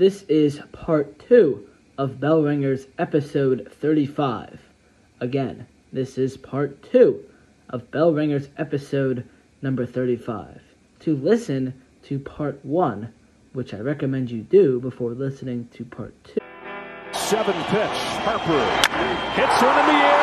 This is part two of Bell Ringers episode 35. Again, this is part two of Bell Ringers episode number 35. To listen to part one, which I recommend you do before listening to part two. Seven pitch. Harper hits one in the air,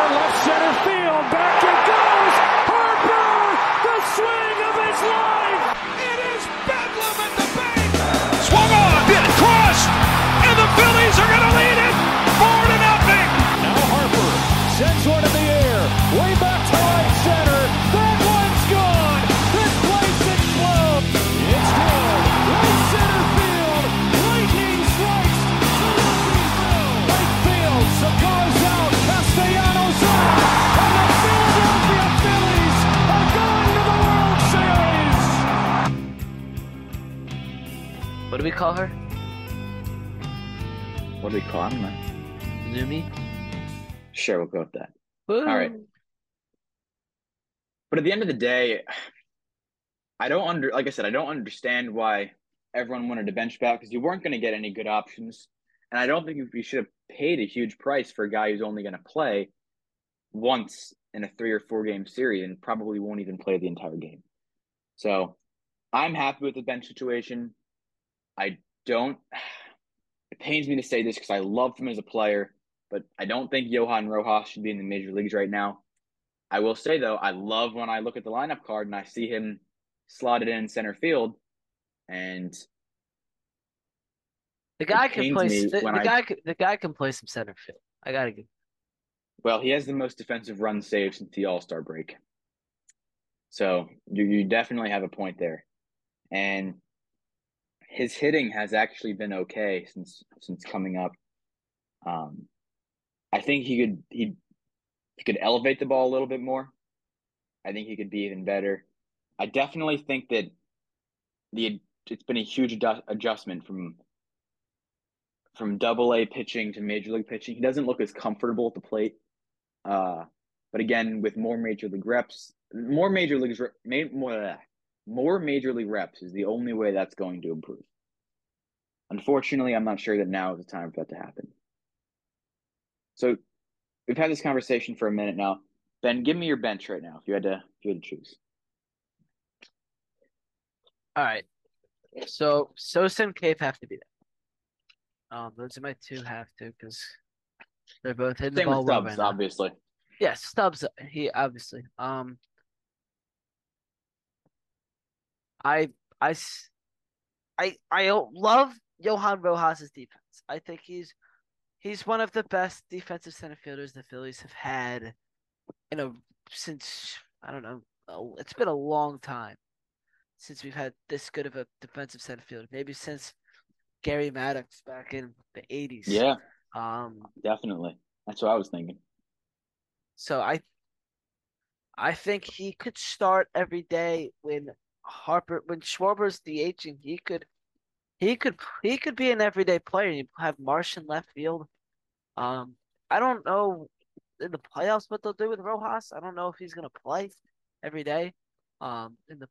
What do we call her? What do we call him? Zumi? Sure, we'll go with that. All right. But at the end of the day, I don't under like I said, I don't understand why everyone wanted to bench back because you weren't going to get any good options, and I don't think you should have paid a huge price for a guy who's only going to play once in a three or four game series and probably won't even play the entire game. So I'm happy with the bench situation. I don't. It pains me to say this because I loved him as a player, but I don't think Johan Rojas should be in the major leagues right now. I will say though, I love when I look at the lineup card and I see him slotted in center field, and The guy can play. The, the I- guy. The guy can play some center field. I gotta give. well, he has the most defensive run saved since the All Star break. So you you definitely have a point there, and his hitting has actually been okay since since coming up. Um, I think he could he he could elevate the ball a little bit more. I think he could be even better. I definitely think that the it's been a huge adjust, adjustment from from double A pitching to major league pitching. He doesn't look as comfortable at the plate. Uh, but again, with more major league reps, more major leagues, more, more major league reps is the only way that's going to improve. Unfortunately, I'm not sure that now is the time for that to happen. So we've had this conversation for a minute now. Ben, give me your bench right now if you had to if you had to choose. All right. So Sosa and Cave have to be there. Um, those are my two have to because they're both hitting the Same ball with well Stubbs, right now. obviously. Yes, Stubbs. He obviously. Um, I I I I love Johan Rojas' defense. I think he's he's one of the best defensive center fielders the Phillies have had in a since I don't know. It's been a long time since we've had this good of a defensive center fielder. Maybe since Gary Maddox back in the '80s. Yeah, Um. definitely. That's what I was thinking. So I I think he could start every day when Harper when Schwarber's DHing, he could he could he could be an everyday player. You have Martian left field. Um I don't know in the playoffs what they'll do with Rojas. I don't know if he's gonna play every day um in the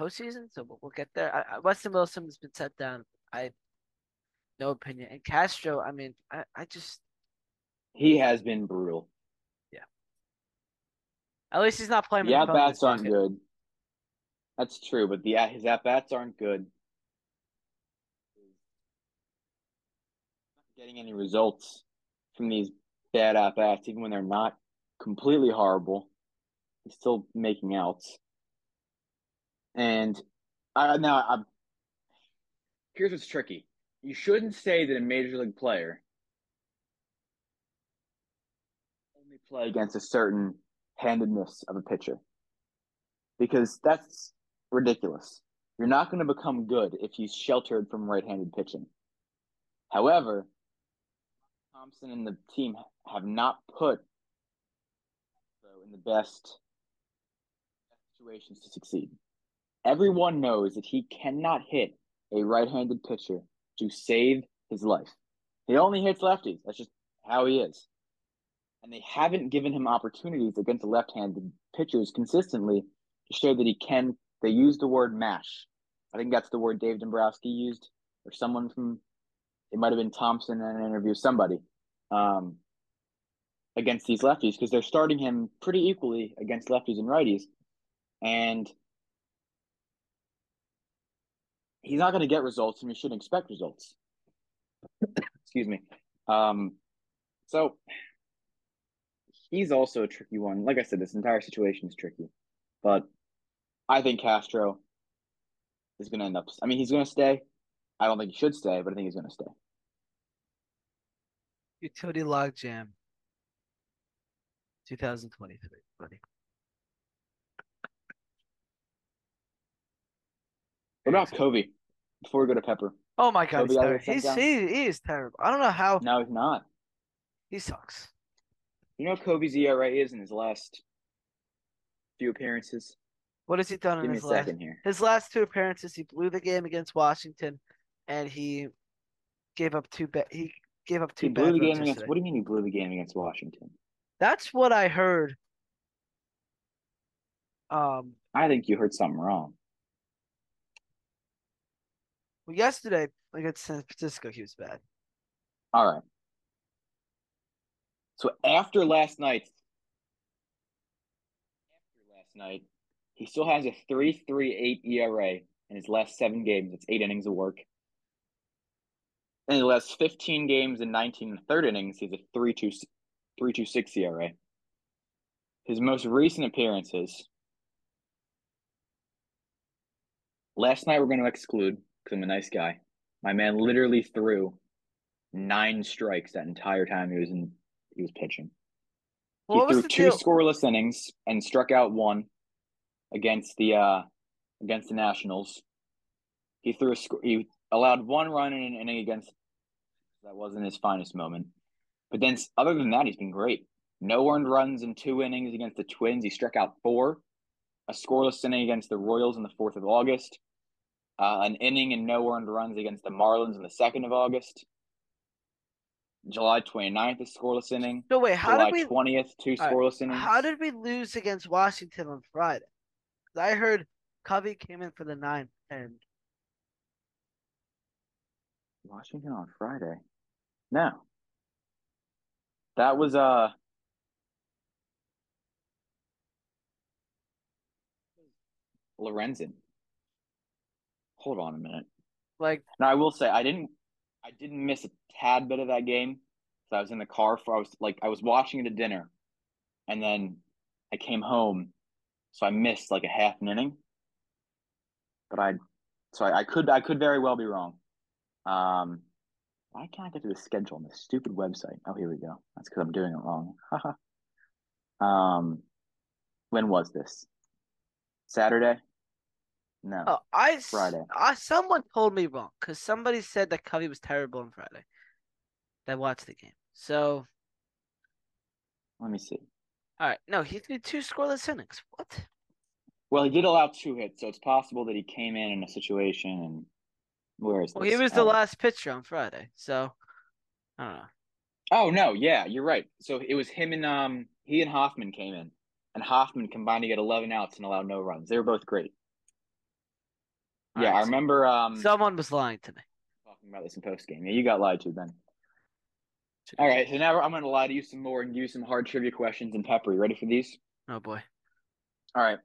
postseason, so we'll, we'll get there. I, I, Weston Wilson has been set down. I no opinion. And Castro, I mean, I, I just He has been brutal. Yeah. At least he's not playing Yeah, The the at phone in his bats aren't good. That's true, but the his at bats aren't good. Not getting any results from these bad at bats, even when they're not completely horrible. He's still making outs. And I now I here's what's tricky. You shouldn't say that a major league player only play against a certain handedness of a pitcher because that's ridiculous. You're not going to become good if he's sheltered from right-handed pitching. However, Thomson and the team have not put so in the best situations to succeed. Everyone knows that he cannot hit a right-handed pitcher to save his life. He only hits lefties. That's just how he is. And they haven't given him opportunities against left-handed pitchers consistently to show that he can. They use the word mash. I think that's the word Dave Dombrowski used, or someone from it might have been Thomson in an interview, somebody, um, against these lefties because they're starting him pretty equally against lefties and righties, and he's not going to get results, and we shouldn't expect results. Excuse me. Um, so he's also a tricky one. Like I said, this entire situation is tricky, but I think Castro is going to end up. I mean, he's going to stay. I don't think he should stay, but I think he's going to stay. Utility logjam. 2023, buddy. What about Covey? Before we go to Pepper, Oh my god, Covey he's. He's he, he is terrible. I don't know how no, he's not. he sucks. You know what Covey's ERA is in his last few appearances? What has he done Give in his last here. his last two appearances? He blew the game against Washington, and he gave up two bad. He gave up two He bad blew the game against. What do you mean he blew the game against Washington? That's what I heard. Um, I think you heard something wrong. well, yesterday against San Francisco, he was bad. All right. So after last night, after last night, he still has a three three eight ERA in his last seven games. It's eight innings of work. In his last fifteen games and nineteen and third innings, he's a three two three two six ERA. His most recent appearances. Last night we're going to exclude because I'm a nice guy. My man literally threw nine strikes that entire time he was in he was pitching. What he threw two deal? scoreless innings and struck out one against the uh against the Nationals. He threw a sc- he allowed one run in an inning against that wasn't his finest moment. But then other than that, he's been great. No earned runs in two innings against the Twins. He struck out four. A scoreless inning against the Royals on the fourth of August. Uh, an inning and no earned runs against the Marlins on the second of August. July 29th, a scoreless inning. No wait, how July did we? 20th, two All right, scoreless innings. How did we lose against Washington on Friday? I heard Covey came in for the ninth, and Washington on Friday? No. That was uh Lorenzen. Hold on a minute. like Now I will say I didn't I didn't miss a tad bit of that game. So I was in the car for I was like I was watching it at dinner and then I came home so I missed like a half an inning. But I so I, I could I could very well be wrong. Um why can't I get to the schedule on this stupid website? Oh here we go. That's because I'm doing it wrong. Haha. Um when was this? Saturday? No. oh, I Friday. I someone told me wrong because somebody said that Covey was terrible on Friday. That watched the game. So Let me see. All right, no, he threw two scoreless innings. What? Well, he did allow two hits, so it's possible that he came in in a situation and where is Well, this? he was the Oh. last pitcher on Friday, so I don't know. Oh no, yeah, you're right. So it was him and um he and Hoffman came in, and Hoffman combined to get 11 outs and allow no runs. They were both great. All yeah, right, I so remember um Someone was lying to me. talking about this in post game. Yeah, you got lied to, Ben. All right, so now I'm going to lie to you some more and give you some hard trivia questions. And Pepper, you ready for these? Oh boy. All right.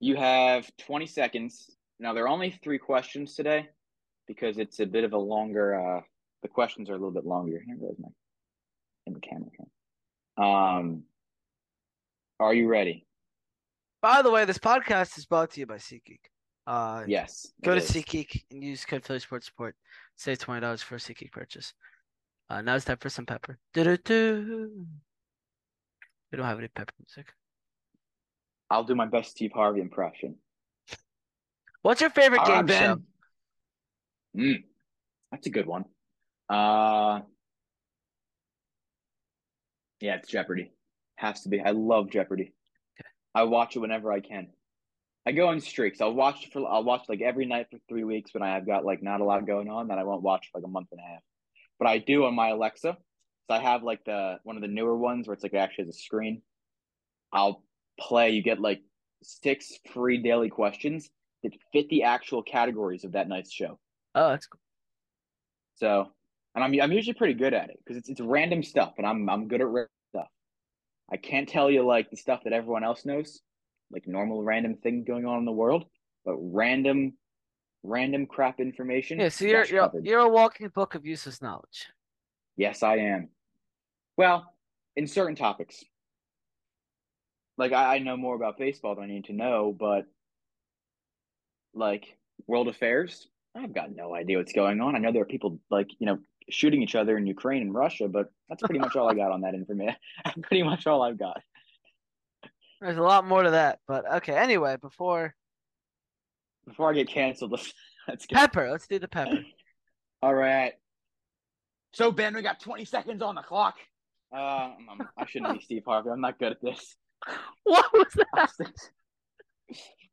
You have 20 seconds. Now, there are only three questions today because it's a bit of a longer, uh, the questions are a little bit longer. Here goes my, in the camera. Um, are you ready? By the way, this podcast is brought to you by SeatGeek. Uh, Yes. Go to is. SeatGeek and use code Philly Sports Report. Save twenty dollars for a SeatGeek purchase. Uh, now it's time for some pepper. Do-do-do. We don't have any pepper music. I'll do my best Steve Harvey impression. What's your favorite All right, game show? Ben. Mm, that's a good one. Uh, yeah, it's Jeopardy. Has to be. I love Jeopardy. I watch it whenever I can. I go in streaks. I'll watch for I'll watch like every night for three weeks when I have got like not a lot going on. Then I won't watch for like a month and a half. But I do on my Alexa. So I have like the one of the newer ones where it's like it actually has a screen. I'll play. You get like six free daily questions that fit the actual categories of that night's show. Oh, that's cool. So and I'm I'm usually pretty good at it because it's it's random stuff, and I'm I'm good at random stuff. I can't tell you like the stuff that everyone else knows, like normal random things going on in the world, but random, random crap information. Yeah, so you're you're covered. you're a walking book of useless knowledge. Yes, I am. Well, in certain topics. Like I, I know more about baseball than I need to know, but like world affairs, I've got no idea what's going on. I know there are people like, you know, shooting each other in Ukraine and Russia, but that's pretty much all I got on that information. pretty much all I've got. There's a lot more to that, but okay. Anyway, before Before I get canceled, let's, let's go. Pepper, let's do the Pepper. All right. So Ben, we got 20 seconds on the clock. Uh, I'm- I shouldn't be Steve Harvey. I'm not good at this. What was that?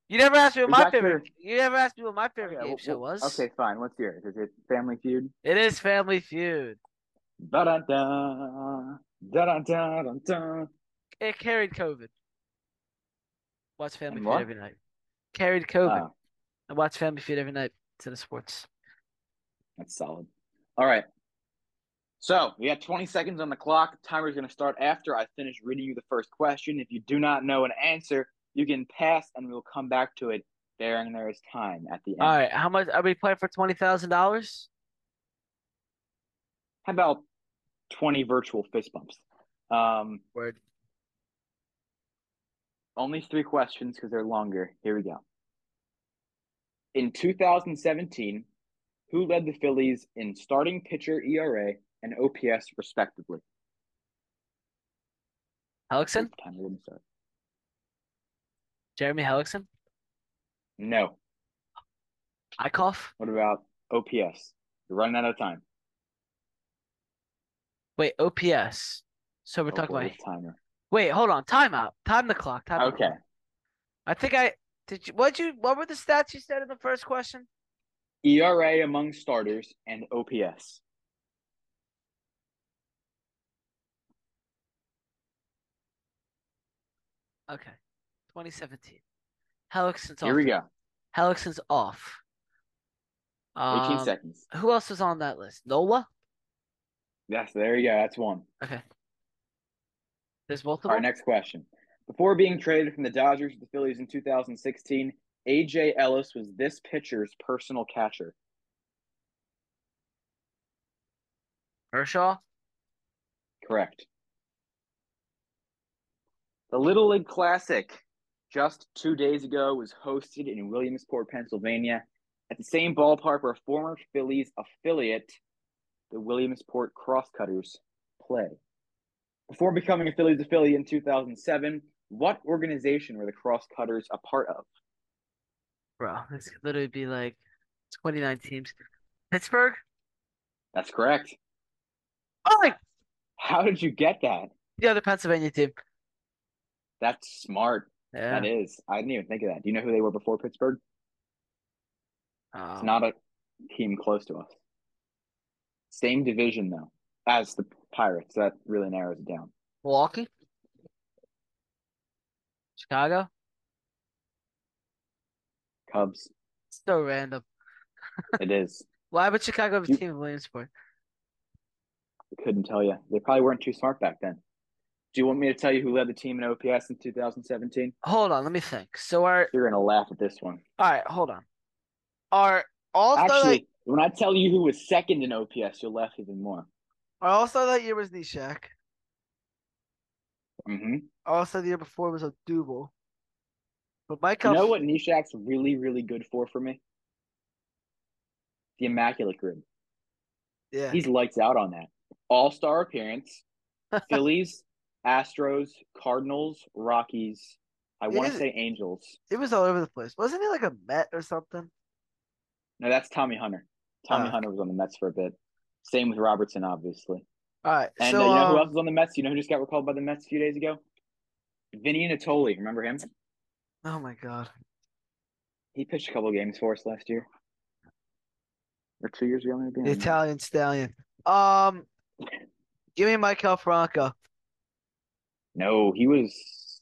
You never asked me what my favorite. You never asked me what my favorite Okay, game wh- show was. Okay, fine. What's yours? Is it Family Feud? It is Family Feud. Da da da da da da da. It carried COVID. Watch Family Feud every night. Carried COVID. Oh, I watch Family Feud every night to the sports. that's solid. All right. So we got 20 seconds on the clock. Timer's going to start after I finish reading you the first question. If you do not know an answer, you can pass, and we'll come back to it during there is time at the end. All right, how much are we playing for twenty thousand dollars? How about 20 virtual fist bumps? Um, Word. Only three questions because they're longer. Here we go. In 2017, who led the Phillies in starting pitcher ERA and OPS respectively? Hellickson? Time to start. Jeremy Hellickson? No. Eickhoff? What about OPS? You're running out of time. Wait, OPS. So we're Oh, talking boy, about. timer. Wait, hold on. Time out. Time the clock. Time the Okay. clock. I think I did. You what you? What were the stats you said in the first question? ERA among starters and OPS. Okay, 2017. Hellickson's off. Here we go. Hellickson's off. 18 Um, seconds. Who else was on that list? Nola. Yes, there you go. That's one. Okay. There's multiple. Our next question. Before being traded from the Dodgers to the Phillies in 2016, AJ Ellis was this pitcher's personal catcher. Kershaw. Correct. The Little League Classic just two days ago was hosted in Williamsport, Pennsylvania, at the same ballpark where former Phillies affiliate, the Williamsport Crosscutters, play. Before becoming a Phillies affiliate in 2007, what organization were the Crosscutters a part of? Bro, this could literally be like 29 teams. Pittsburgh. That's correct. Oh, my, How did you get that? the other Pennsylvania team. That's smart. Yeah. That is. I didn't even think of that. Do you know who they were before Pittsburgh? It's Um, not a team close to us. Same division though as the Pirates. That really narrows it down. Milwaukee. Chicago. Cubs. So random. It is. Why would Chicago have a team in Williamsport? I couldn't tell you. They probably weren't too smart back then. Do you want me to tell you who led the team in OPS in 2017? Hold on, let me think. So our You're gonna laugh at this one. all right, hold on. Our all Actually, that when I tell you who was second in OPS, you'll laugh even more. our all star that year was Neshek. Hmm all star the year before was a Double. But Mike You know what Neshek's really, really good for for me? The Immaculate Grid. Yeah. He's lights out on that. All star appearance. Phillies, Astros, Cardinals, Rockies. I want to say Angels. It was all over the place. Wasn't he like a Met or something? No, that's Tommy Hunter. Tommy Ah. Hunter was on the Mets for a bit. Same with Robertson, obviously. All right. And so uh, you know who um, else was on the Mets? You know who just got recalled by the Mets a few days ago? Vinny Nittoli. Remember him? oh my god. He pitched a couple games for us last year. Or two years ago, maybe. The. Italian stallion. Um give me Maikel Franco. No, he was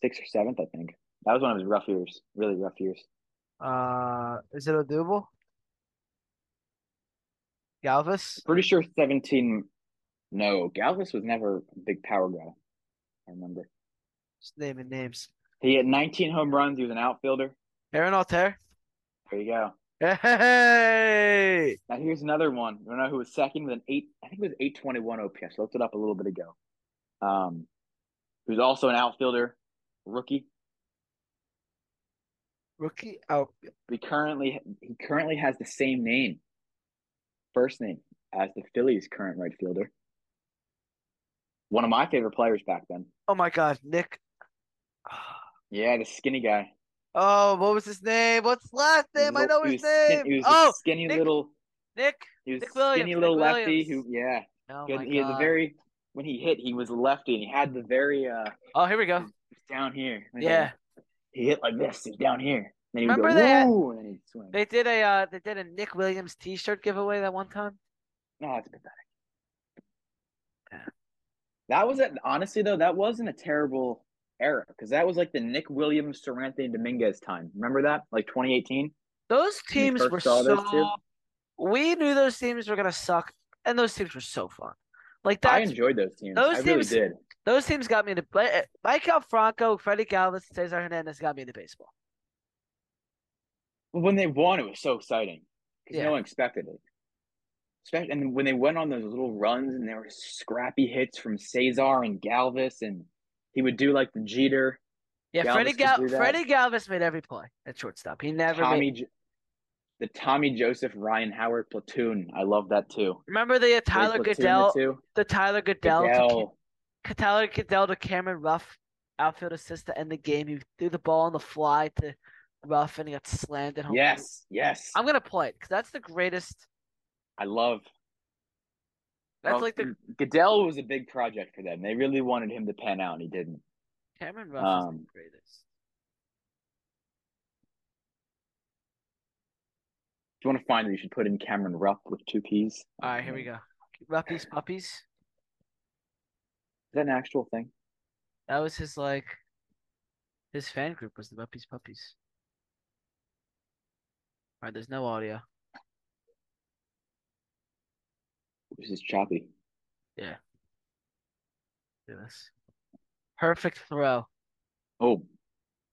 sixth or seventh, I think. That was one of his rough years. Really rough years. Uh is it Odubel? Galvis. Pretty sure 17. No, Galvis was never a big power guy. I remember. Just naming names. He had 19 home runs. He was an outfielder. Aaron Altherr. There you go. Hey. Now here's another one. You know who was second with an eight? I think it was 821 OPS. I looked it up a little bit ago. Um, who's also an outfielder, rookie. Rookie out. He currently he currently has the same name, first name as the Phillies' current right fielder. One of my favorite players back then. Oh my God, Nick. Yeah, the skinny guy. Oh, what was his name? What's his last name? I know his skin- name. he was oh, skinny Nick- little. Nick. He was Nick skinny Williams, little Nick lefty Williams. who, yeah, Oh he my had, he had the very when he hit, he was lefty and he had the very uh Oh, here we go. down here. Yeah, he hit like this. He's down here. Then Remember go, they had- and then swing. they did a uh, they did a Nick Williams T-shirt giveaway that one time. No, it's pathetic. That was it. Honestly, though, that wasn't a terrible era because that was like the Nick Williams, Seranthony, Dominguez time. Remember that, like 2018. Those teams were so. We knew those teams were gonna suck, and those teams were so fun. Like that, I enjoyed those teams. those I really teams- did. those teams got me into play. Maikel Franco, Freddie Galvis, Cesar Hernandez got me into baseball. When they won, it was so exciting because Yeah. no one expected it. Especially, and when they went on those little runs and there were scrappy hits from Cesar and Galvis, and he would do like the Jeter, Yeah, Galvis Freddie Gal- Freddie Galvis made every play at shortstop. He never Tommy, made. J- the Tommy Joseph, Ryan Howard platoon. I love that too. Remember the uh, Tyler the Goeddel, two. the Tyler Goeddel, to Goeddel. Ca- Tyler Goeddel to Cameron Rupp, outfield assist to end the game. He threw the ball on the fly to Rupp, and he got slammed at home. Yes, yes. I'm gonna play it because that's the greatest. I love. That's well, like the Goeddel was a big project for them. They really wanted him to pan out, and he didn't. Cameron Rupp is Um, the greatest. If you want to find it, you should put in Cameron Rupp with two P's. All right, here we go. Ruppies, puppies. Is that an actual thing? That was his like. His fan group was the Ruppies, puppies. All right, there's no audio. This is choppy. Do this. Perfect throw. Oh,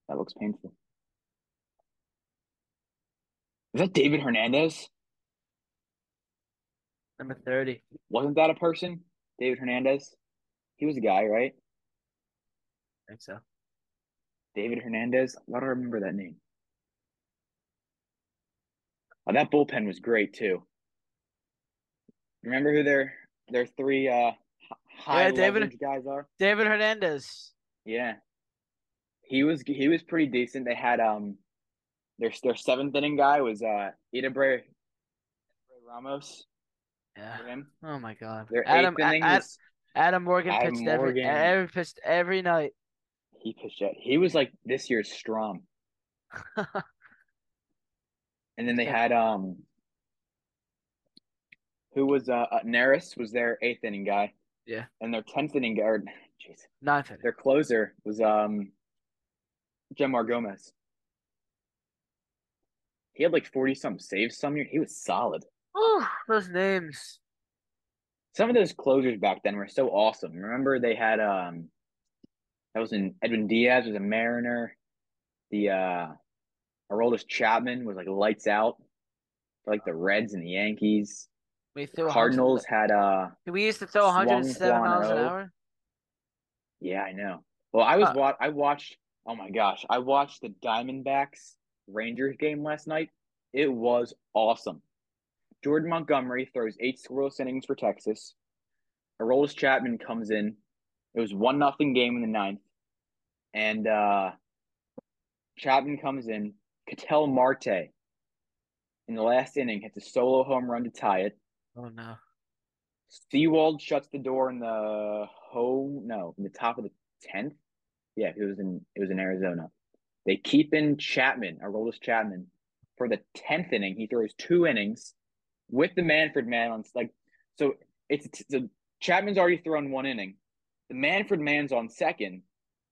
that looks painful. Is that David Hernandez? Number thirty. Wasn't that a person? David Hernandez? He was a guy, right? I think so. David Hernandez. Why do I remember that name? Oh, that bullpen was great too. Remember who their their three uh high Yeah, David- guys are? David Hernandez. Yeah. He was he was pretty decent. They had um their their seventh inning guy was uh Edubray Ramos Yeah. him. Oh my God. Their Adam eighth inning Ad- was Adam Morgan Adam pitched every Morgan. every pitched every night. he pitched it. He was like this year's Strahm. And then they had um who was uh, uh Neris was their eighth inning guy. Yeah. And their tenth inning guy or jeez. Ninth inning. Their closer was um Jeanmar Gomez. He had like forty some saves some year. He was solid. Oh, those names. Some of those closers back then were so awesome. Remember they had um that was in Edwin Diaz was a Mariner. The uh Aroldis Chapman was like lights out for like the Reds and the Yankees. We threw a Cardinals had uh We used to throw 107 miles an hour. yeah, I know. Well, I was Uh, wa- I watched oh my gosh, I watched the Diamondbacks Rangers game last night. It was awesome. Jordan Montgomery throws eight scoreless innings for Texas. Aroldis Chapman comes in. It was one nothing game in the ninth. And uh Chapman comes in. Ketel Marte in the last inning hits a solo home run to tie it. Oh no. Sewald shuts the door in the home no, in the top of the tenth. Yeah, it was in it was in Arizona. They keep in Chapman, Aroldis Chapman, for the tenth inning. He throws two innings with the Manfred man on like so it's so Chapman's already thrown one inning. The Manfred man's on second,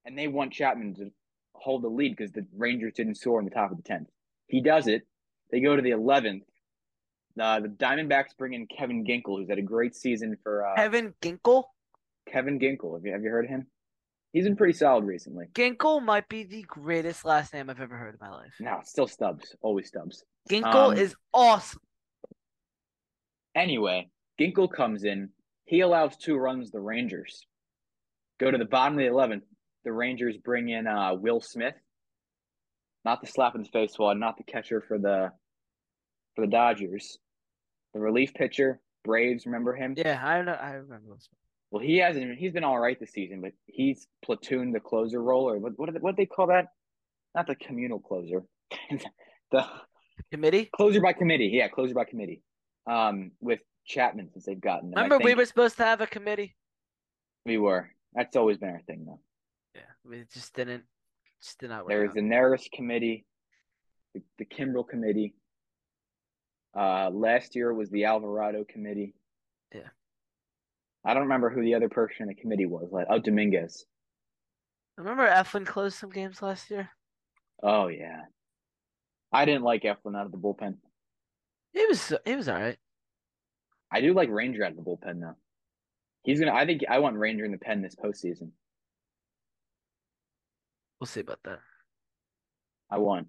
and they want Chapman to hold the lead because the Rangers didn't score in the top of the tenth. He does it. They go to the eleventh. Uh, the Diamondbacks bring in Kevin Ginkel, who's had a great season for uh, Kevin Ginkel. Kevin Ginkel. Have you, have you heard of him? He's been pretty solid recently. Ginkel might be the greatest last name I've ever heard in my life. No, still Stubbs. Always Stubbs. Ginkel Um, is awesome. Anyway, Ginkel comes in. He allows two runs. The Rangers go to the bottom of the eleventh. The Rangers bring in uh, Will Smith, not the slap in the face one, not the catcher for the for the Dodgers, the relief pitcher. Braves, remember him? Yeah, I know. I remember. Well, he hasn't. He's been all right this season, but he's platooned the closer role, or what? What, do they- what they call that? Not the communal closer, the Committee. closer by committee. Yeah, closer by committee. Um, with Chapman since they've gotten. Remember we were supposed to have a committee. we were. That's always been our thing, though. Yeah, we just didn't. Just did not work. Out. the Neris committee, the, the Kimbrel committee. Uh, last year was the Alvarado committee. Yeah. I don't remember who the other person in the committee was. Like, oh, Dominguez. Remember Eflin closed some games last year. Oh yeah. I didn't like Eflin out of the bullpen. It was. It was all right. I do like Ranger out of the bullpen though. He's gonna. I think I want Ranger in the pen this postseason. We'll see about that. I want.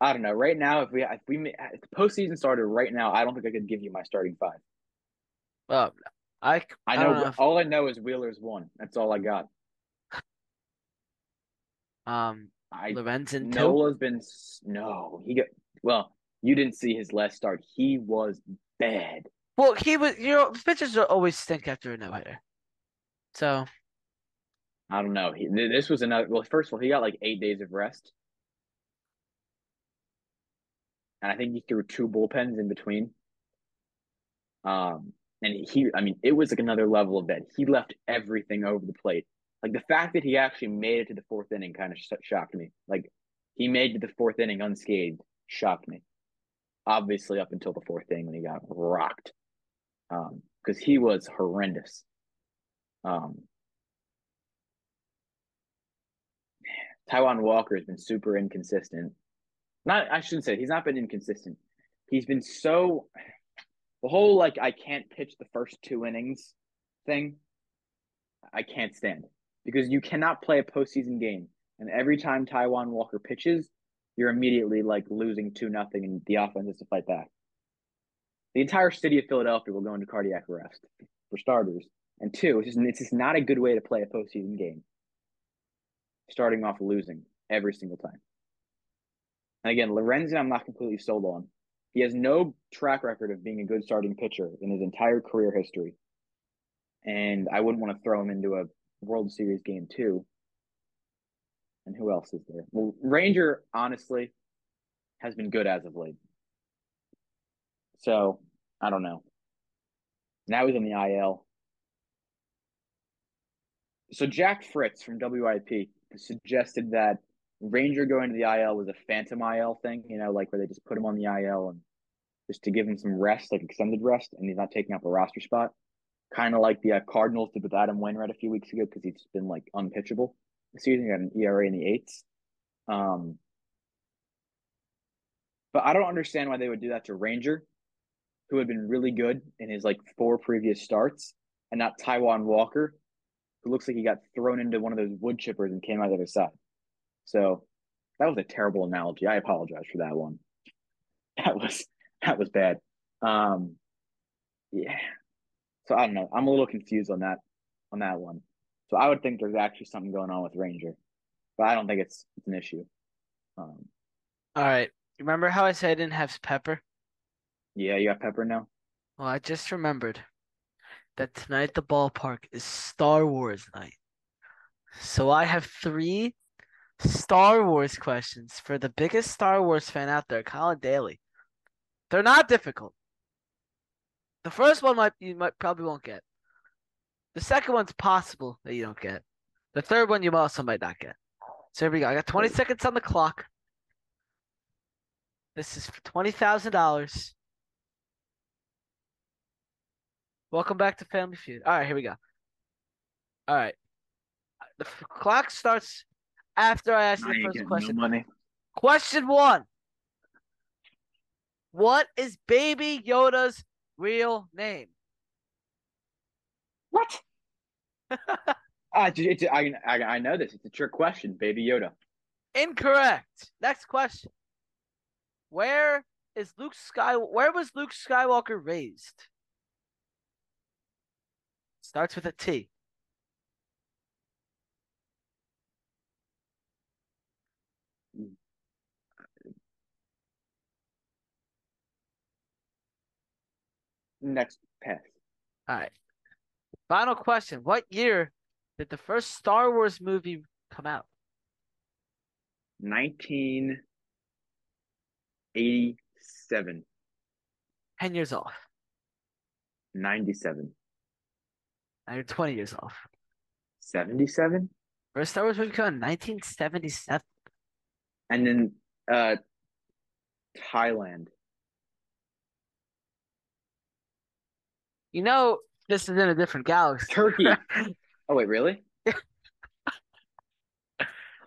I don't know. Right now, if we if we if the postseason started right now, I don't think I could give you my starting five. Well, I. I I know, don't know if- all I know is Wheeler's one. That's all I got. Um, I Lorenzen. Nola's been no. He got well. You didn't see his last start. He was bad. Well, he was. You know, pitchers are always stink after a no hitter. So I don't know. He, this was another. Well, first of all, he got like eight days of rest, and I think he threw two bullpens in between. Um, and he, I mean, it was like another level of that. He left everything over the plate. Like the fact that he actually made it to the fourth inning kind of sh- shocked me. Like he made to the fourth inning unscathed shocked me. Obviously, up until the fourth inning when he got rocked, um, because he was horrendous. Um, Taijuan Walker has been super inconsistent. Not, I shouldn't say he's not been inconsistent. He's been so the whole like I can't pitch the first two innings thing. I can't stand because you cannot play a postseason game, and every time Taijuan Walker pitches, you're immediately like losing two nothing, and the offense has to fight back. The entire city of Philadelphia will go into cardiac arrest for starters, and two, it's just, it's just not a good way to play a postseason game starting off losing every single time. And again, Lorenzen, I'm not completely sold on. He has no track record of being a good starting pitcher in his entire career history. And I wouldn't want to throw him into a World Series game too. And who else is there? Well, Ranger, honestly, has been good as of late. So, I don't know. Now he's in the IL. So Jack Fritz from WIP suggested that Ranger going to the IL was a phantom IL thing, you know, like where they just put him on the IL and just to give him some rest, like extended rest, and he's not taking up a roster spot. Kind of like the uh, Cardinals did with Adam Wainwright a few weeks ago because he's been like unpitchable this season. He got an ERA in the eights. Um, but I don't understand why they would do that to Ranger, who had been really good in his like four previous starts, and not Taiwan Walker, who looks like he got thrown into one of those wood chippers and came out the other side. So that was a terrible analogy. I apologize for that one. That was that was bad. Um, yeah. So I don't know. I'm a little confused on that on that one. So I would think there's actually something going on with Ranger, but I don't think it's it's an issue. Um, all right. Remember how I said I didn't have pepper? yeah, you got Pepper now. Well, I just remembered that tonight at the ballpark is Star Wars night. So I have three Star Wars questions for the biggest Star Wars fan out there, Colin Daly. They're not difficult. The first one might you might probably won't get. The second one's possible that you don't get. The third one you also might not get. So here we go. I got 20 seconds on the clock. This is for twenty thousand dollars. Welcome back to Family Feud. All right, here we go. All right. The clock starts after I ask you the first question. money. Question one. What is Baby Yoda's real name? What? Ah, it's, it's, I, I I know this. It's a trick question, Baby Yoda. Incorrect. Next question. Where is Luke Sky? Where was Luke Skywalker raised? Starts with a T. Next pass. All right. Final question. What year did the first Star Wars movie come out? 1987, 10 years off. 97, Now you're 20 years off. 77, First Star Wars movie came out in 1977. and then uh Thailand. You know, this is in a different galaxy. Turkey. Oh wait, really? All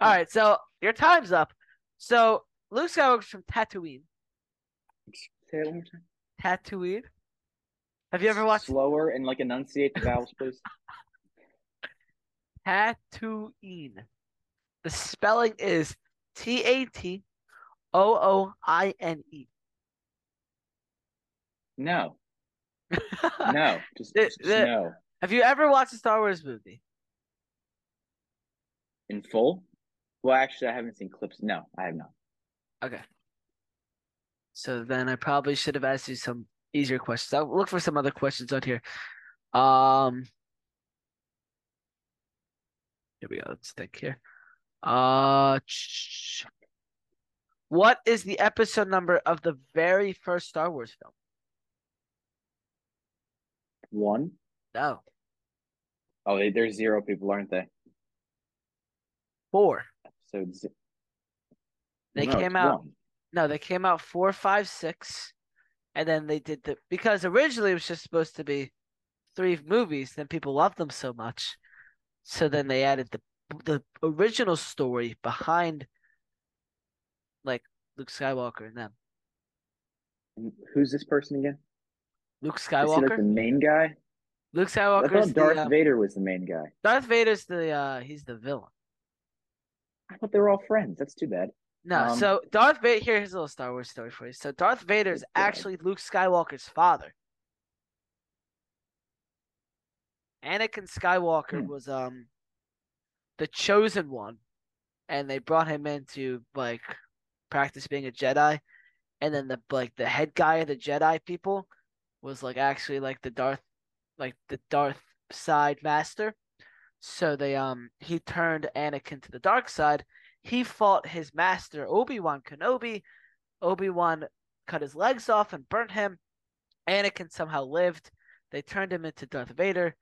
right, so your time's up. So Luke Skywalker's from Tatooine. Say it one more time. Tatooine. Have you ever watched slower and like enunciate the vowels, please? Tatooine? The spelling is T A T O O I N E. No, no, just, The- just the- no. Have you ever watched a Star Wars movie? In full? Well, actually, I haven't seen clips. No, I have not. Okay. So then I probably should have asked you some easier questions. I'll look for some other questions on here. Um, here we go. Let's think here. Uh, what is the episode number of the very first Star Wars film? One. No, Oh, they, there's zero people, aren't they? four. Episodes. They No, came out. one. No, they came out four, five, six, and then they did the because originally it was just supposed to be three movies. Then people loved them so much, so then they added the the original story behind like Luke Skywalker and them. And Who's this person again? Luke Skywalker. Is like the main guy? Luke I Skywalker thought Darth the uh, Vader was the main guy. Darth Vader's the uh he's the villain. I thought they were all friends. That's too bad. No, Um, so Darth Vader. Here's a little Star Wars story for you. So Darth Vader is actually Luke Skywalker's father. Anakin Skywalker Hmm. was um the chosen one, and they brought him in to like practice being a Jedi, and then the like the head guy of the Jedi people was like actually like the Darth, like the Darth side master. So they um he turned Anakin to the dark side. He fought his master Obi-Wan Kenobi. Obi-Wan cut his legs off and burnt him. Anakin somehow lived. They turned him into Darth Vader,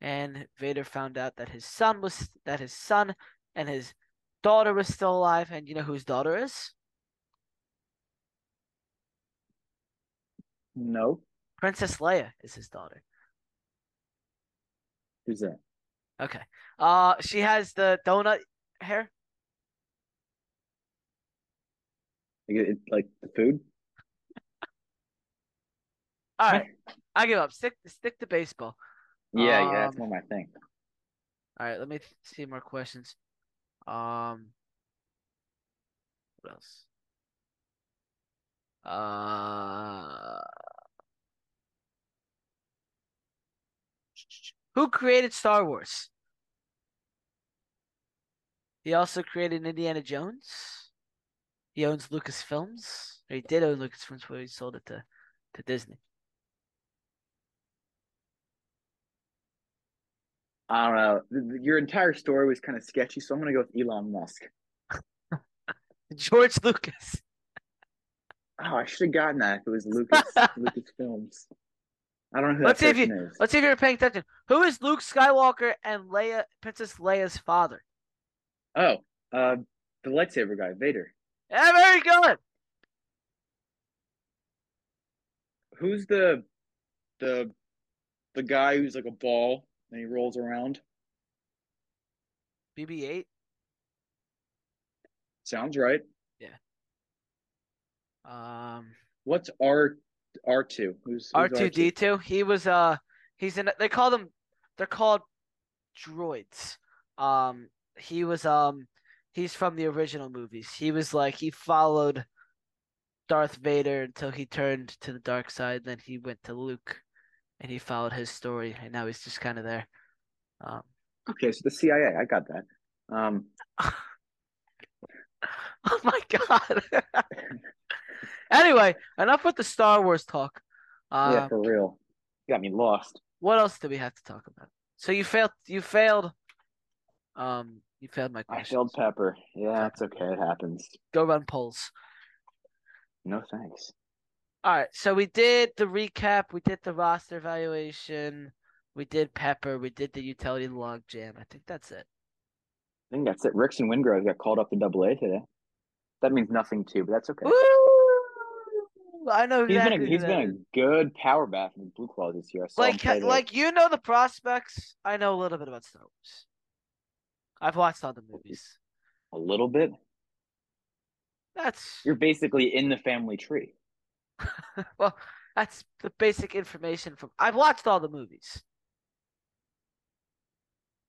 and Vader found out that his son was that his son and his daughter was still alive. And you know whose daughter is? No. Princess Leia is his daughter. Who's that? Okay. Uh, she has the donut hair. Like, it, like the food? All right, I give up. Stick stick to baseball. Yeah, yeah, that's Um, more my thing. All right, let me th- see more questions. Um, what else? Uh, who created Star Wars? He also created Indiana Jones. He owns Lucasfilms, or he did own Lucasfilms before he sold it to, to Disney. I don't know. Your entire story was kind of sketchy, so I'm gonna go with Elon Musk. George Lucas. Oh, I should have gotten that if it was Lucas Lucas Films. I don't know who Let's see if you, is. Let's see if you're paying attention. Who is Luke Skywalker and Leia, Princess Leia's father? Oh, uh, the lightsaber guy, Vader. Yeah, very good. Who's the the the guy who's like a ball and he rolls around? BB-8. Sounds right. Yeah. Um, What's R R two? Who's R two? D two. He was uh he's in they call them they're called droids. Um he was um he's from the original movies. He was like he followed Darth Vader until he turned to the dark side, then he went to Luke and he followed his story and now he's just kind of there. Um Okay, so the CIA, I got that. Um Oh my god. anyway, enough with the Star Wars talk. Uh, yeah, for real. You got me lost. What else do we have to talk about? So you failed. You failed. Um, you failed my I question. failed Pepper. Yeah, it's okay. It happens. Go run polls. No thanks. All right. So we did the recap. We did the roster evaluation. We did Pepper. We did the utility log jam. I think that's it. I think that's it. Ricks and Wingrove got called up to Double A today. That means nothing too, but that's okay. Woo! I know He's exactly. been a, he's been a good power for the Blue Claws this year. Like like you know the prospects. I know a little bit about Star Wars. I've watched all the movies. a little bit. That's You're basically in the family tree. well, that's the basic information from. I've watched all the movies.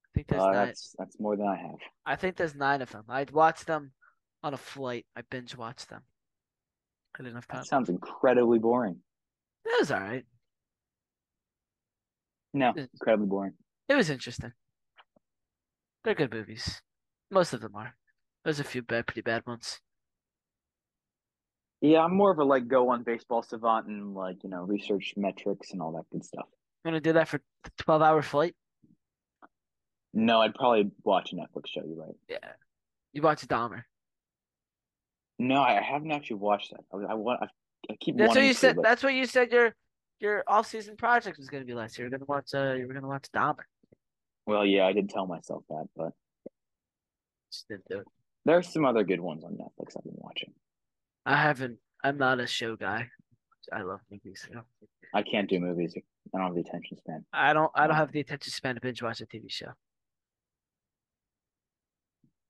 I think there's Uh, nine. that's that's more than I have. I think there's nine of them. I'd watched them on a flight. I binge watched them. I didn't have time. That sounds incredibly boring. It was all right. No, Yeah. incredibly boring. It was interesting. They're good movies. Most of them are. There's a few bad, pretty bad ones. Yeah, I'm more of a like go on baseball savant and like you know research metrics and all that good stuff. I'm gonna do that for 12 hour flight. No, I'd probably watch a Netflix show. You're right. Yeah. You watch Dahmer. No, I haven't actually watched that. I, I want. I, I keep. That's what you to, said. but- That's what you said. Your your off season project was gonna be last year. You're gonna watch. Uh, you were gonna watch Dahmer. Well, yeah, I did tell myself that, but Just didn't do it. there's some other good ones on Netflix I've been watching. I haven't. I'm not a show guy. I love movies. Know? I can't do movies. I don't have the attention span. I don't. I don't have the attention span to binge watch a TV show.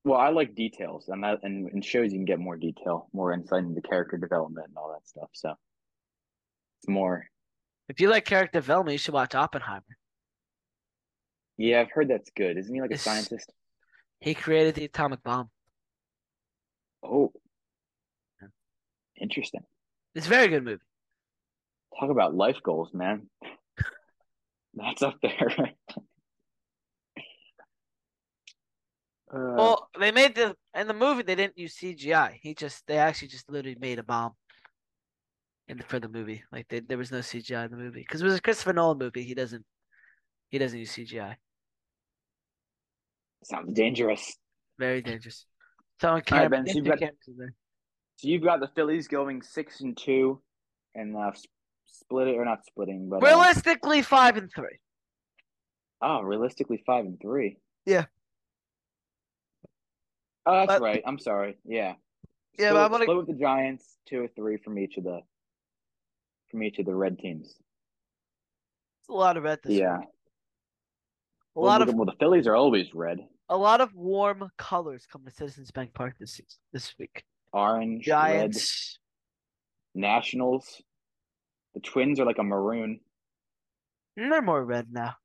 Well, I like details, and that and in shows you can get more detail, more insight into character development and all that stuff. So it's more. If you like character development, you should watch Oppenheimer. Yeah, I've heard that's good. Isn't he like a scientist? He created the atomic bomb. Oh, interesting. It's a very good movie. Talk about life goals, man. That's up there. Uh, Well, they made the in the movie they didn't use CGI. He just they actually just literally made a bomb. In the, for the movie, like they, there was no CGI in the movie because it was a Christopher Nolan movie. He doesn't he doesn't use CGI. sounds dangerous. Very dangerous. Throwing right, camera, Ben, so you've got- cameras in there. So you've got the Phillies going six and two, and uh, split it or not splitting, but uh, Realistically, five and three. oh, realistically five and three. Yeah. Oh, that's But- right. I'm sorry. Yeah. Yeah, split, but I'm gonna- split with the Giants, two or three from each of the from each of the red teams. It's a lot of red this yeah. week. A lot of well, the Phillies are always red, a lot of warm colors come to Citizens Bank Park this this week. orange, Giants. red, Nationals. The Twins are like a maroon. They're more red now.